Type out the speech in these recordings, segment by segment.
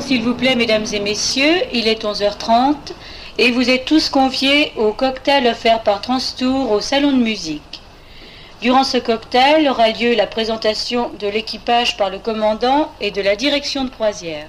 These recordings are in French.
S'il vous plaît, mesdames et messieurs, il est 11h30 et vous êtes tous conviés au cocktail offert par Transtour au salon de musique. Durant ce cocktail aura lieu la présentation de l'équipage par le commandant et de la direction de croisière.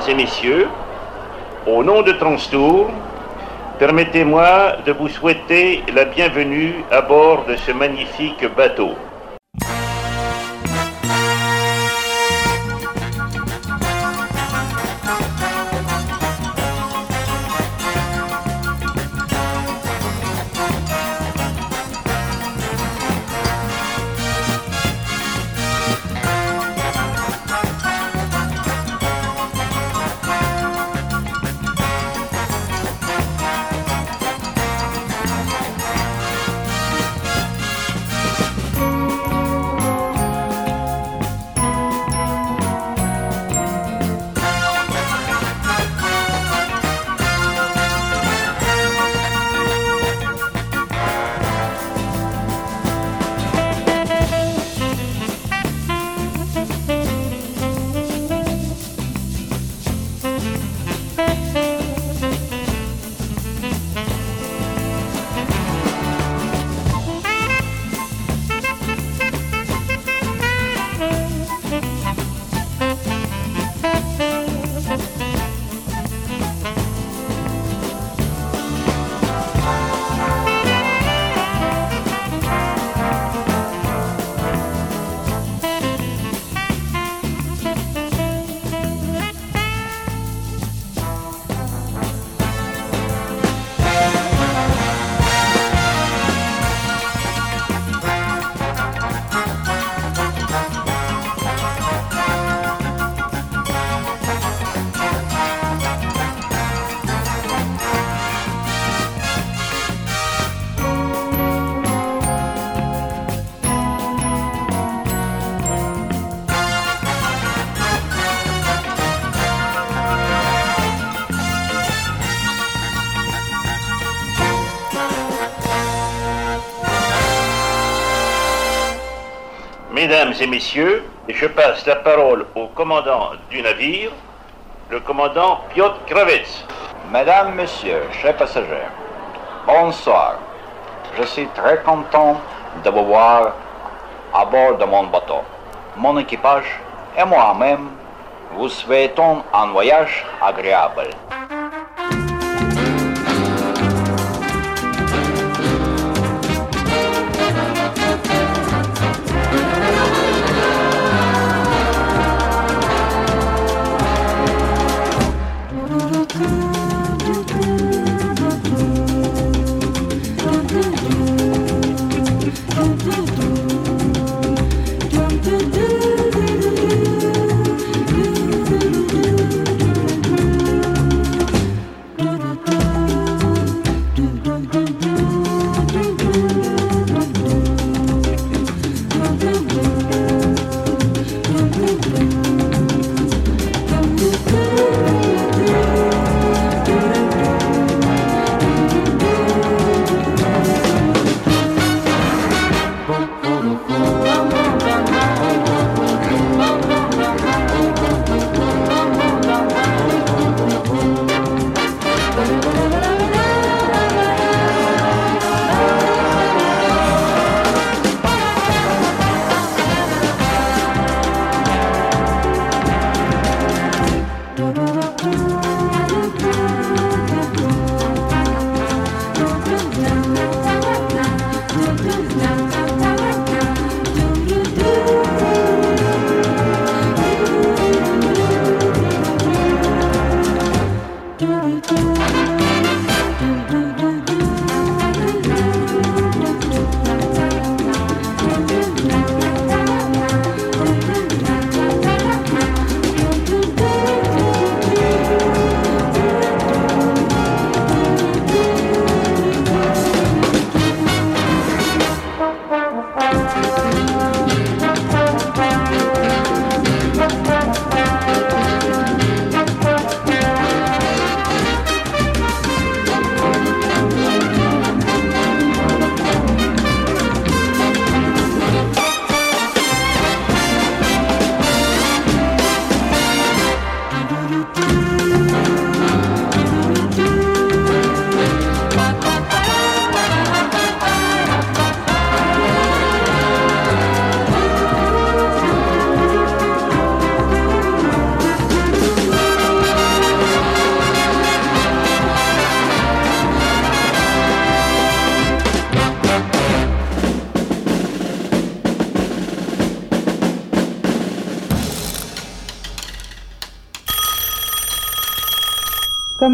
Mesdames et messieurs, au nom de Transtour, permettez-moi de vous souhaiter la bienvenue à bord de ce magnifique bateau. Et messieurs, je passe la parole au commandant du navire, le commandant Piotr Kravets. Mesdames, Messieurs, chers passagers, bonsoir. Je suis très content de vous voir à bord de mon bateau. Mon équipage et moi-même vous souhaitons un voyage agréable.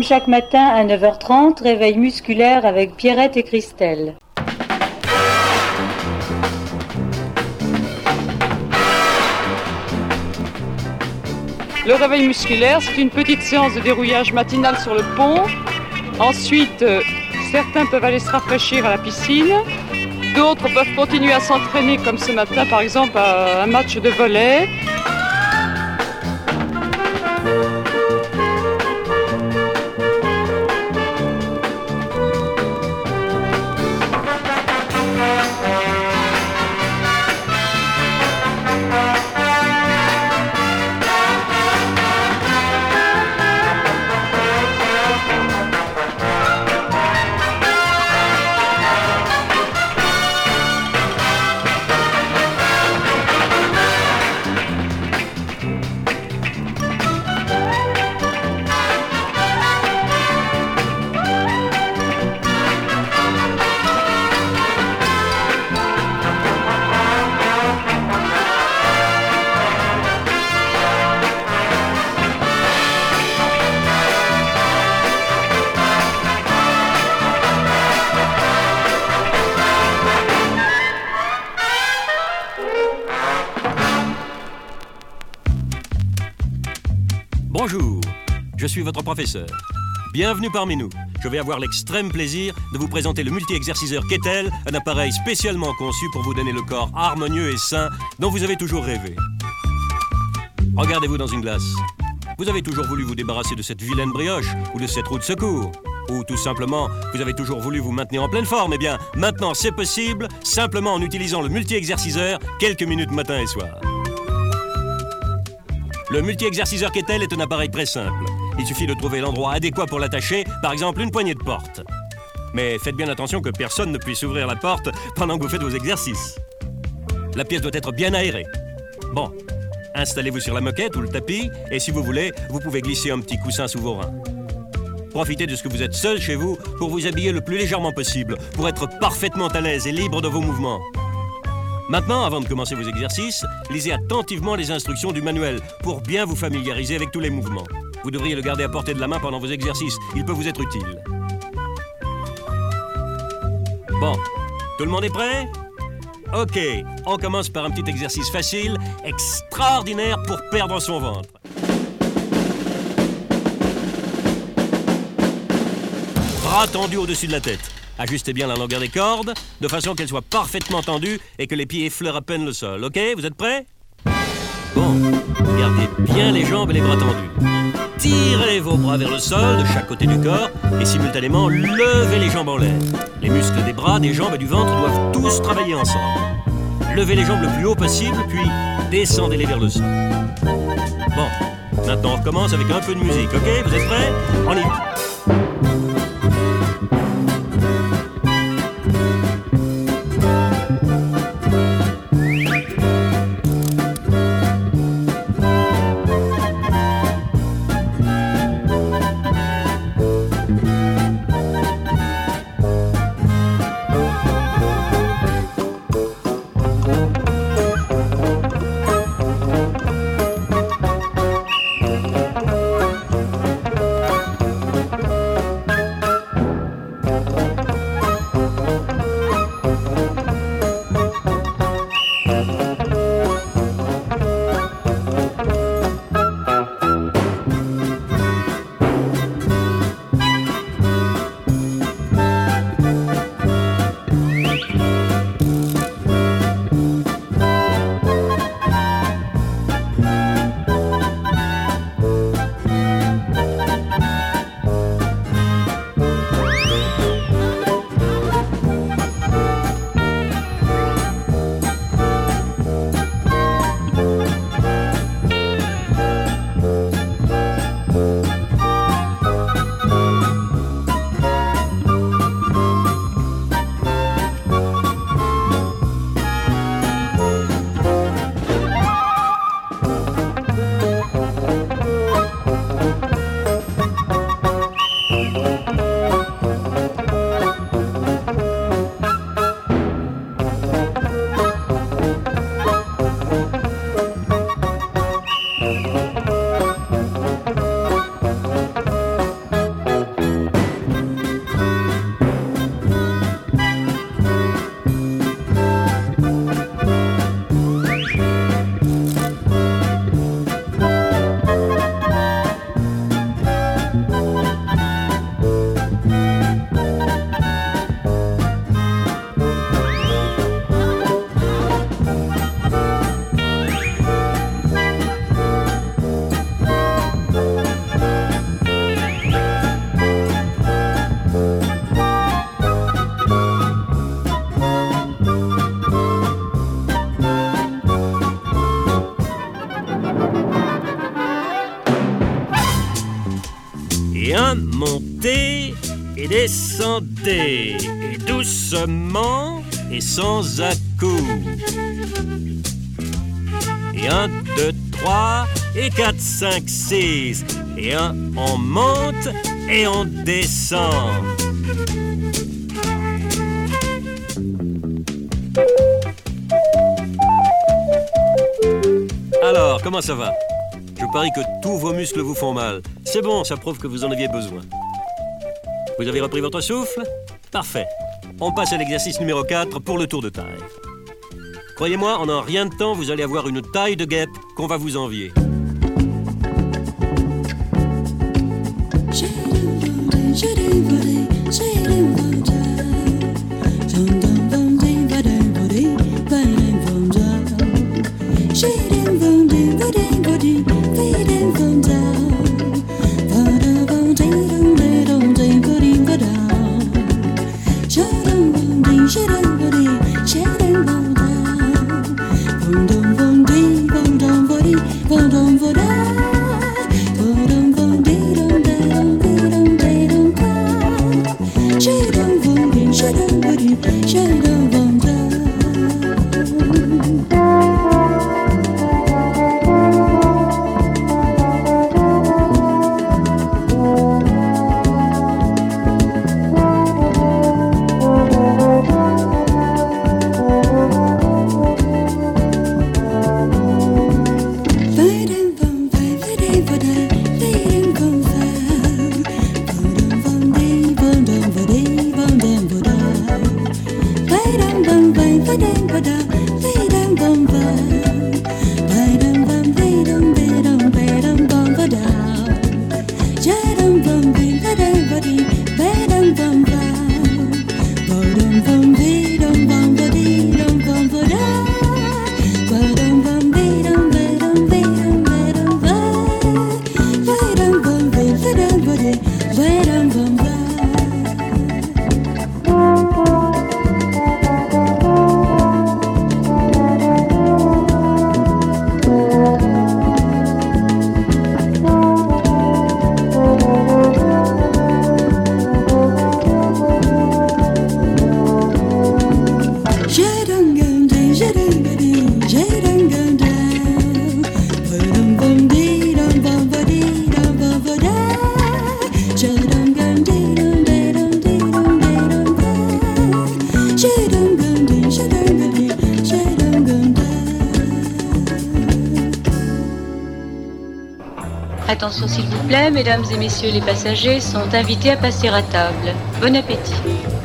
Chaque matin à 9h30, réveil musculaire avec Pierrette et Christelle. Le réveil musculaire, c'est une petite séance de dérouillage matinal sur le pont. Ensuite, euh, certains peuvent aller se rafraîchir à la piscine. D'autres peuvent continuer à s'entraîner comme ce matin, par exemple, à un match de volley. Professeur. Bienvenue parmi nous. Je vais avoir l'extrême plaisir de vous présenter le multi-exerciceur Kettle, un appareil spécialement conçu pour vous donner le corps harmonieux et sain dont vous avez toujours rêvé. Regardez-vous dans une glace. Vous avez toujours voulu vous débarrasser de cette vilaine brioche ou de cette roue de secours. Ou tout simplement, vous avez toujours voulu vous maintenir en pleine forme. Eh bien, maintenant c'est possible, simplement en utilisant le multi-exerciceur quelques minutes matin et soir. Le multi-exerciceur Kettle est un appareil très simple. Il suffit de trouver l'endroit adéquat pour l'attacher, par exemple une poignée de porte. Mais faites bien attention que personne ne puisse ouvrir la porte pendant que vous faites vos exercices. La pièce doit être bien aérée. Bon, installez-vous sur la moquette ou le tapis, et si vous voulez, vous pouvez glisser un petit coussin sous vos reins. Profitez de ce que vous êtes seul chez vous pour vous habiller le plus légèrement possible, pour être parfaitement à l'aise et libre de vos mouvements. Maintenant, avant de commencer vos exercices, lisez attentivement les instructions du manuel pour bien vous familiariser avec tous les mouvements. Vous devriez le garder à portée de la main pendant vos exercices, il peut vous être utile. Bon, tout le monde est prêt? Ok, on commence par un petit exercice facile, extraordinaire pour perdre son ventre. Bras tendus au-dessus de la tête. Ajustez bien la longueur des cordes, de façon qu'elles soient parfaitement tendues et que les pieds effleurent à peine le sol. Ok, vous êtes prêts? Bon, gardez bien les jambes et les bras tendus. Tirez vos bras vers le sol de chaque côté du corps et simultanément levez les jambes en l'air. Les muscles des bras, des jambes et du ventre doivent tous travailler ensemble. Levez les jambes le plus haut possible, puis descendez-les vers le sol. Bon, maintenant on recommence avec un peu de musique, ok? Vous êtes prêts? On y va. Descendez. Doucement et sans à-coups. Et un, deux, trois, et quatre, cinq, six. Et un, on monte et on descend. Alors, comment ça va? Je parie que tous vos muscles vous font mal. C'est bon, ça prouve que vous en aviez besoin. Vous avez repris votre souffle Parfait. On passe à l'exercice numéro 4 pour le tour de taille. Croyez-moi, en un rien de temps, vous allez avoir une taille de guêpe qu'on va vous envier. Mesdames et messieurs les passagers sont invités à passer à table. Bon appétit.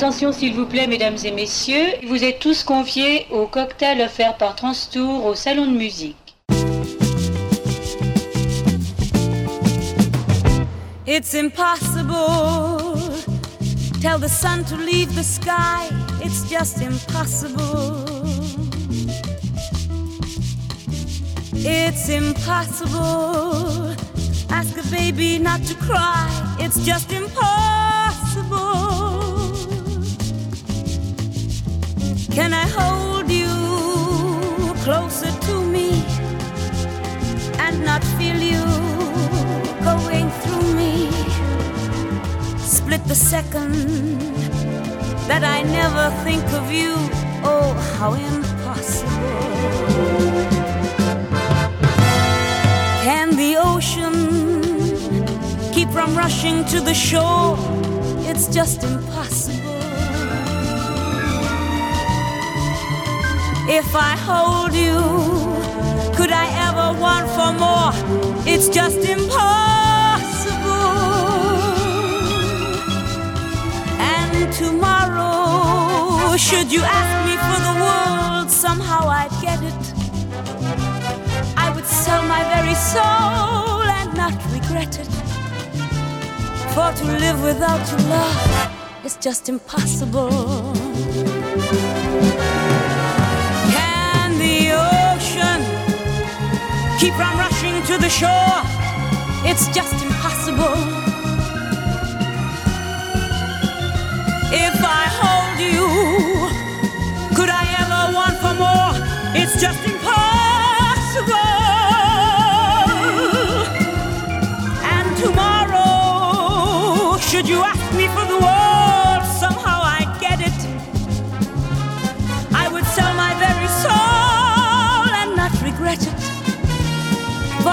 Attention s'il vous plaît, mesdames et messieurs, vous êtes tous conviés au cocktail offert par Transtour au salon de musique. It's impossible. Tell the sun to leave the sky. It's just impossible. It's impossible. Ask a baby not to cry. It's just impossible. Can I hold you closer to me and not feel you going through me? Split the second that I never think of you. Oh, how impossible. Can the ocean keep from rushing to the shore? It's just impossible. If I hold you, could I ever want for more? It's just impossible. And tomorrow, should you ask me for the world, somehow I'd get it. I would sell my very soul and not regret it. For to live without your love is just impossible. Keep from rushing to the shore? It's just impossible. If I hold you, could I ever want for more? It's just impossible.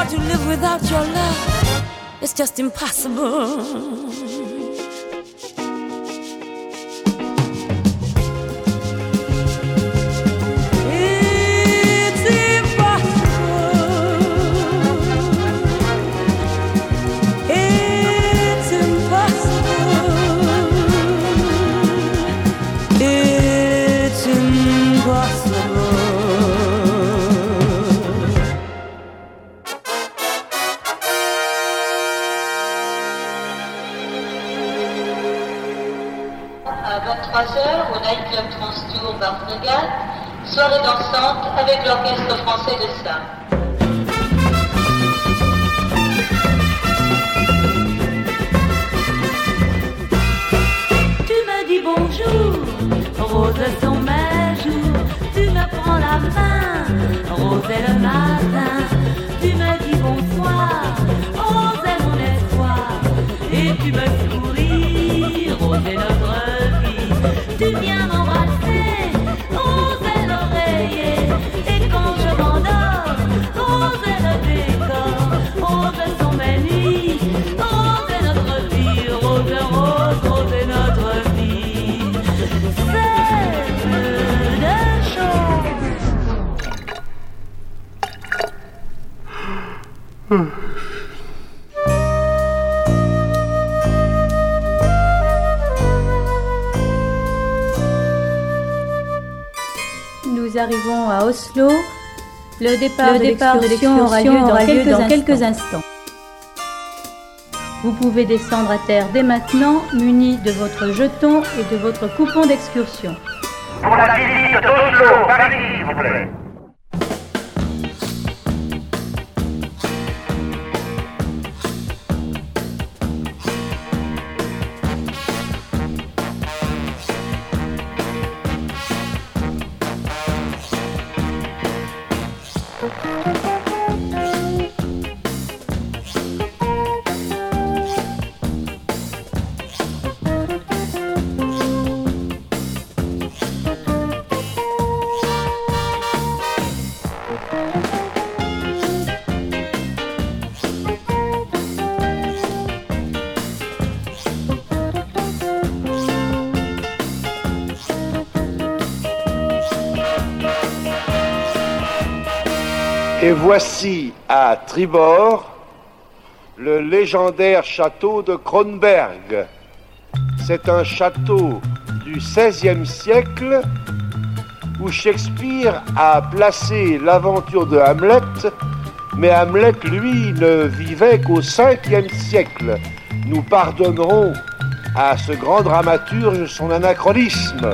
To live without your love It's just impossible. avec l'Orchestre français de ça Tu me dis bonjour, rose sont mes jours, tu me prends la main, rose est le Le départ, de l'excursion aura lieu dans, quelques, dans quelques instants. Vous pouvez descendre à terre dès maintenant, muni de votre jeton et de votre coupon d'excursion. Pour la visite d'Oslo, Paris, s'il vous plaît. Et voici à tribord le légendaire château de Kronberg. C'est un château du XVIe siècle où Shakespeare a placé l'aventure de Hamlet, mais Hamlet, lui, ne vivait qu'au Ve siècle. Nous pardonnerons à ce grand dramaturge son anachronisme.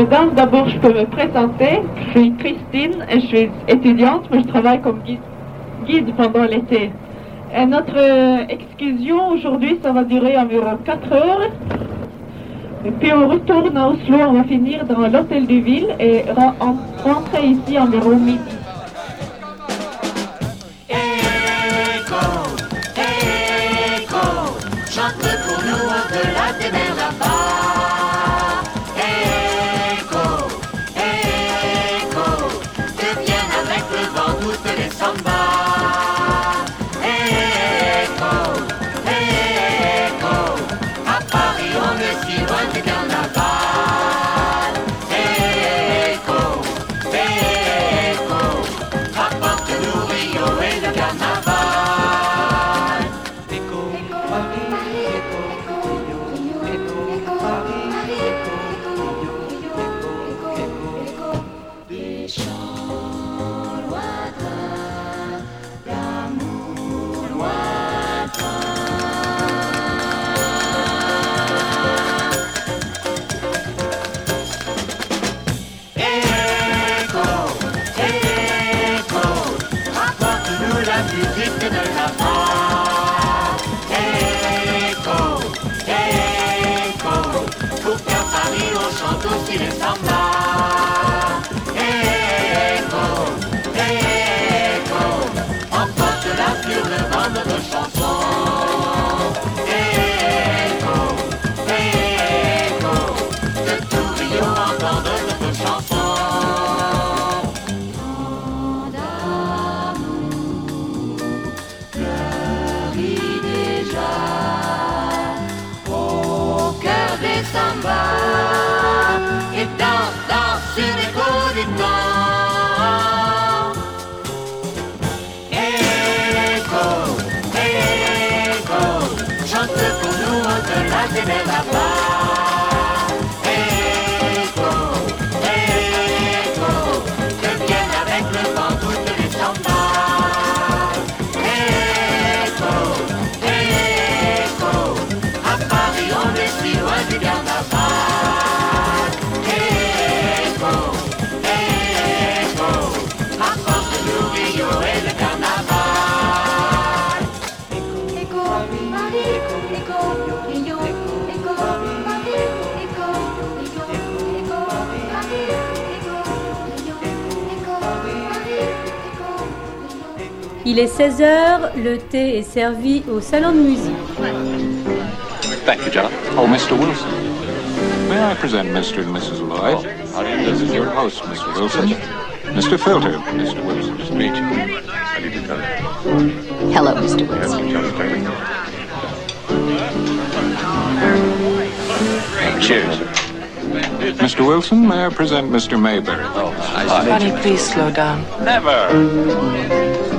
Et mesdames, d'abord je peux me présenter. Je suis Christine et je suis étudiante, mais je travaille comme guide, pendant l'été. Et notre excursion aujourd'hui, ça va durer environ 4 heures. Et puis on retourne à Oslo, on va finir dans l'hôtel de ville et rentrer ici environ midi. Écho, Il est 16h, le thé est servi au salon de musique. Thank you, John. Oh, Mr. Wilson. May I present Mr. and Mrs. Lloyd? This is your host, Mr. Wilson. Mr. Filter, Mr. Wilson. Nice to meet you. Hello, Mr. Wilson. Cheers. Mr. Wilson, may I present Mr. Mayberry? Oh, Honey, please slow down. Never.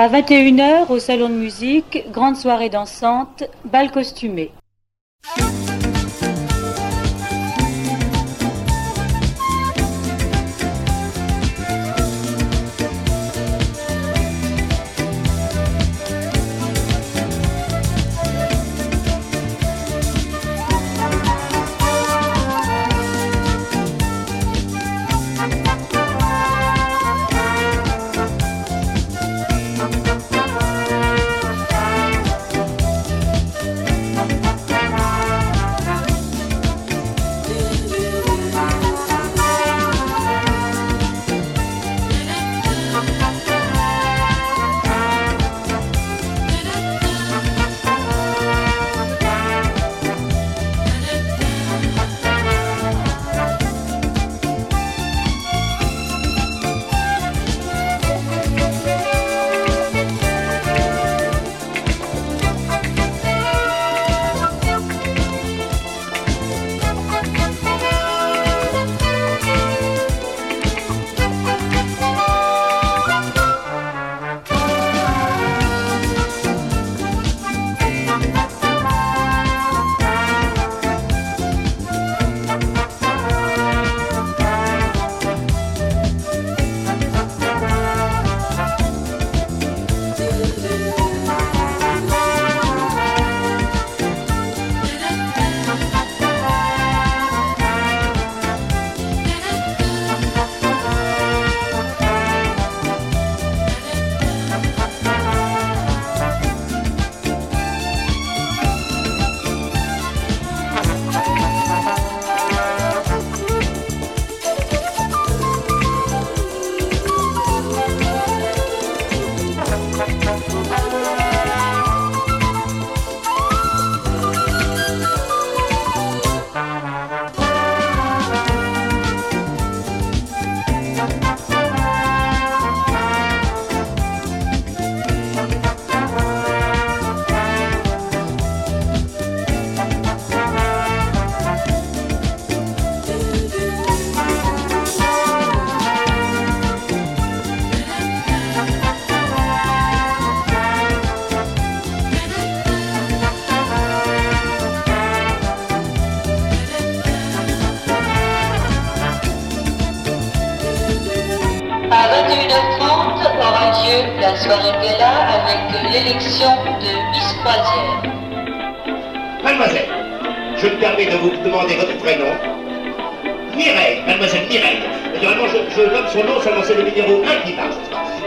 À 21h, au salon de musique, grande soirée dansante, bal costumé. L'élection de Miss Croisière. Mademoiselle, je me permets de vous demander votre prénom. Mireille, mademoiselle Mireille. Naturellement, je, je nomme son nom, seulement c'est le numéro 1 qui marche.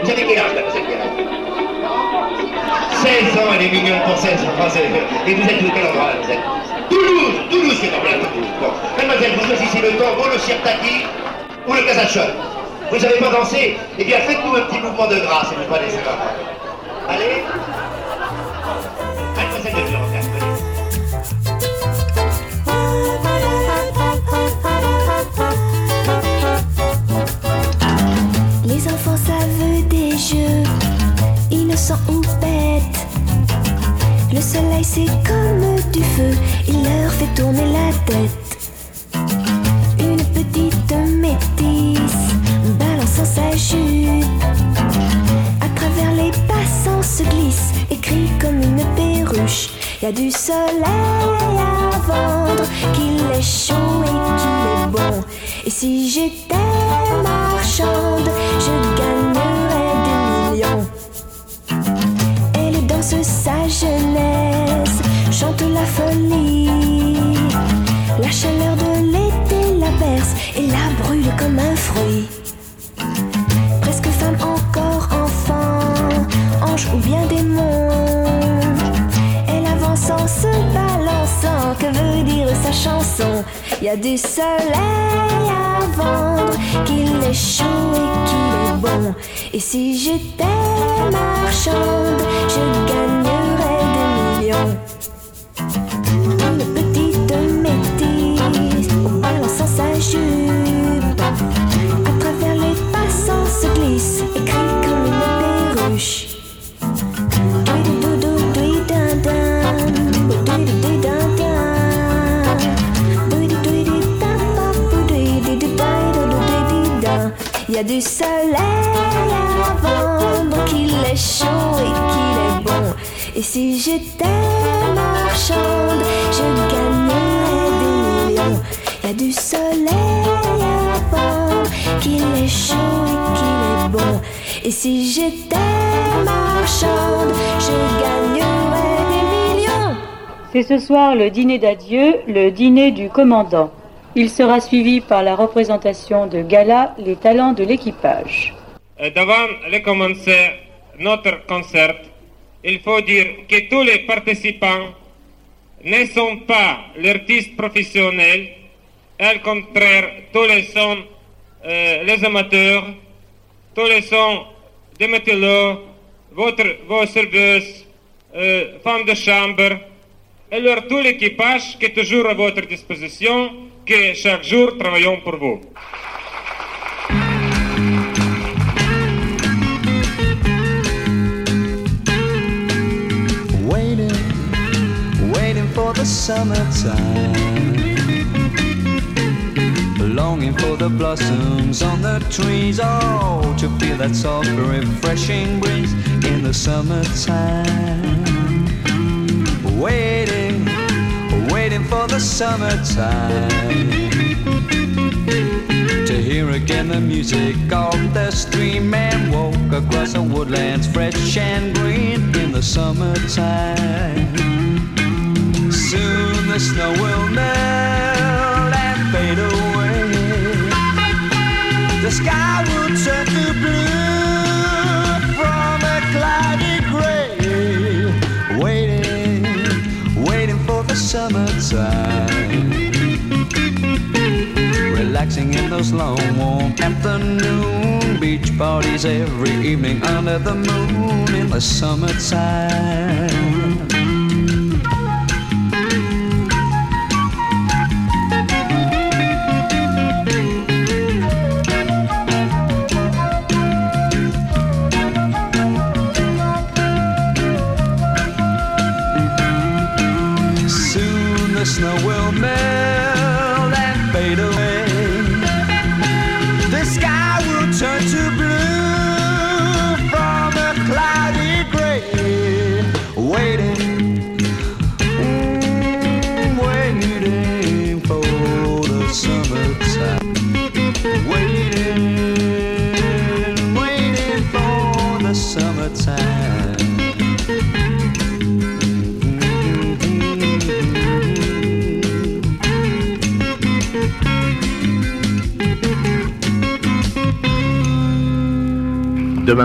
Vous avez quel âge, mademoiselle Mireille? 16 ans, elle est mignonne pour 16 ans. Et vous êtes de quel endroit, êtes Toulouse Toulouse, c'est en plein Toulouse. Mademoiselle, vous choisissez le tango, le sirtaki ou le casachol? Vous n'avez pas dansé Eh bien, faites-nous un petit mouvement de grâce, et vous pas laisser la. Allez. Les enfants savent des jeux, innocents ou bêtes. Le soleil c'est comme du feu, il leur fait tourner la tête. Y a du soleil à vendre, qu'il est chaud et qu'il est bon. Et si j'étais marchande, je gagnerais des millions. Elle danse sa jeunesse, chante la folie. La chaleur de l'été la berce chanson Y a du soleil à vendre, qu'il est chaud et qu'il est bon. Et si j'étais marchande, je gagnerais des millions. Une petite métisse, en balançant sa jupe. A du soleil à vendre, qu'il est chaud si j'étais marchande, je gagnerais des millions. Y a du soleil à vendre, qu'il est chaud et qu'il est bon. Et si j'étais marchande, je gagnerais des millions. C'est ce soir le dîner d'adieu, le dîner du commandant. Il sera suivi par la représentation de gala Les talents de l'équipage. Euh, Devant le commencer notre concert, il faut dire que tous les participants ne sont pas l'artiste professionnel, au contraire, tous les sont euh, les amateurs, tous les sont des matelots, votre, vos serveuses, euh, femmes de chambre, et leur tout l'équipage qui est toujours à votre disposition, que chaque jour travaillons pour vous. Waiting, waiting for the summertime. Longing for the blossoms on the trees. Oh, to feel that soft, refreshing breeze in the summertime. Waiting, waiting for the summertime. To hear again the music of the stream and walk across the woodlands fresh and green in the summertime. Soon the snow will melt and fade away. The sky will turn Relaxing in those long warm afternoon beach parties every evening under the moon in the summertime.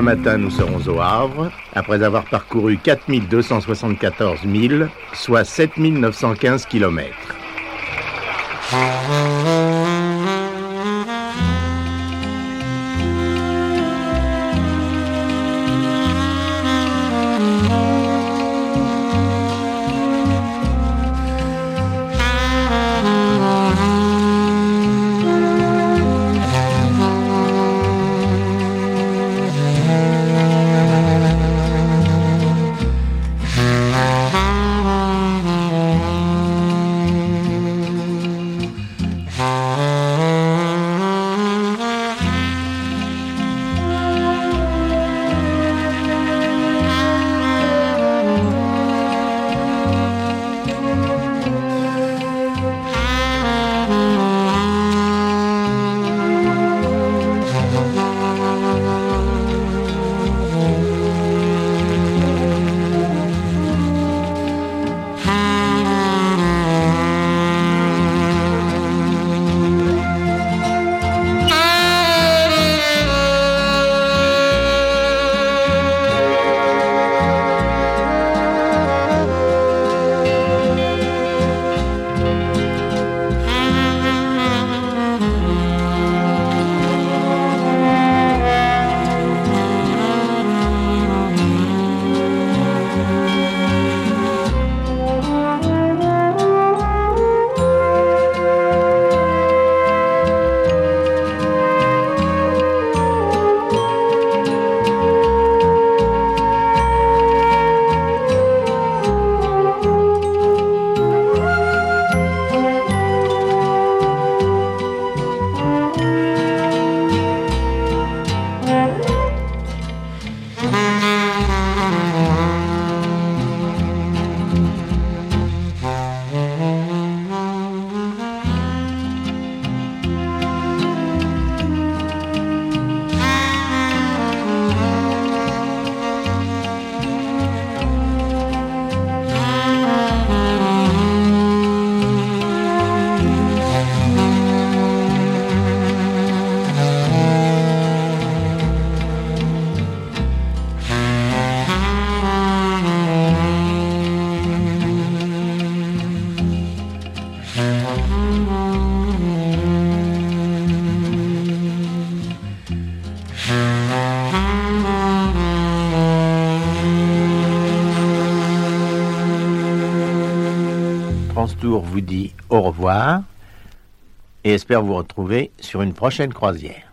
Matin, nous serons au Havre, après avoir parcouru 4274 milles, soit 7915 kilomètres. Vous dit au revoir et espère vous retrouver sur une prochaine croisière.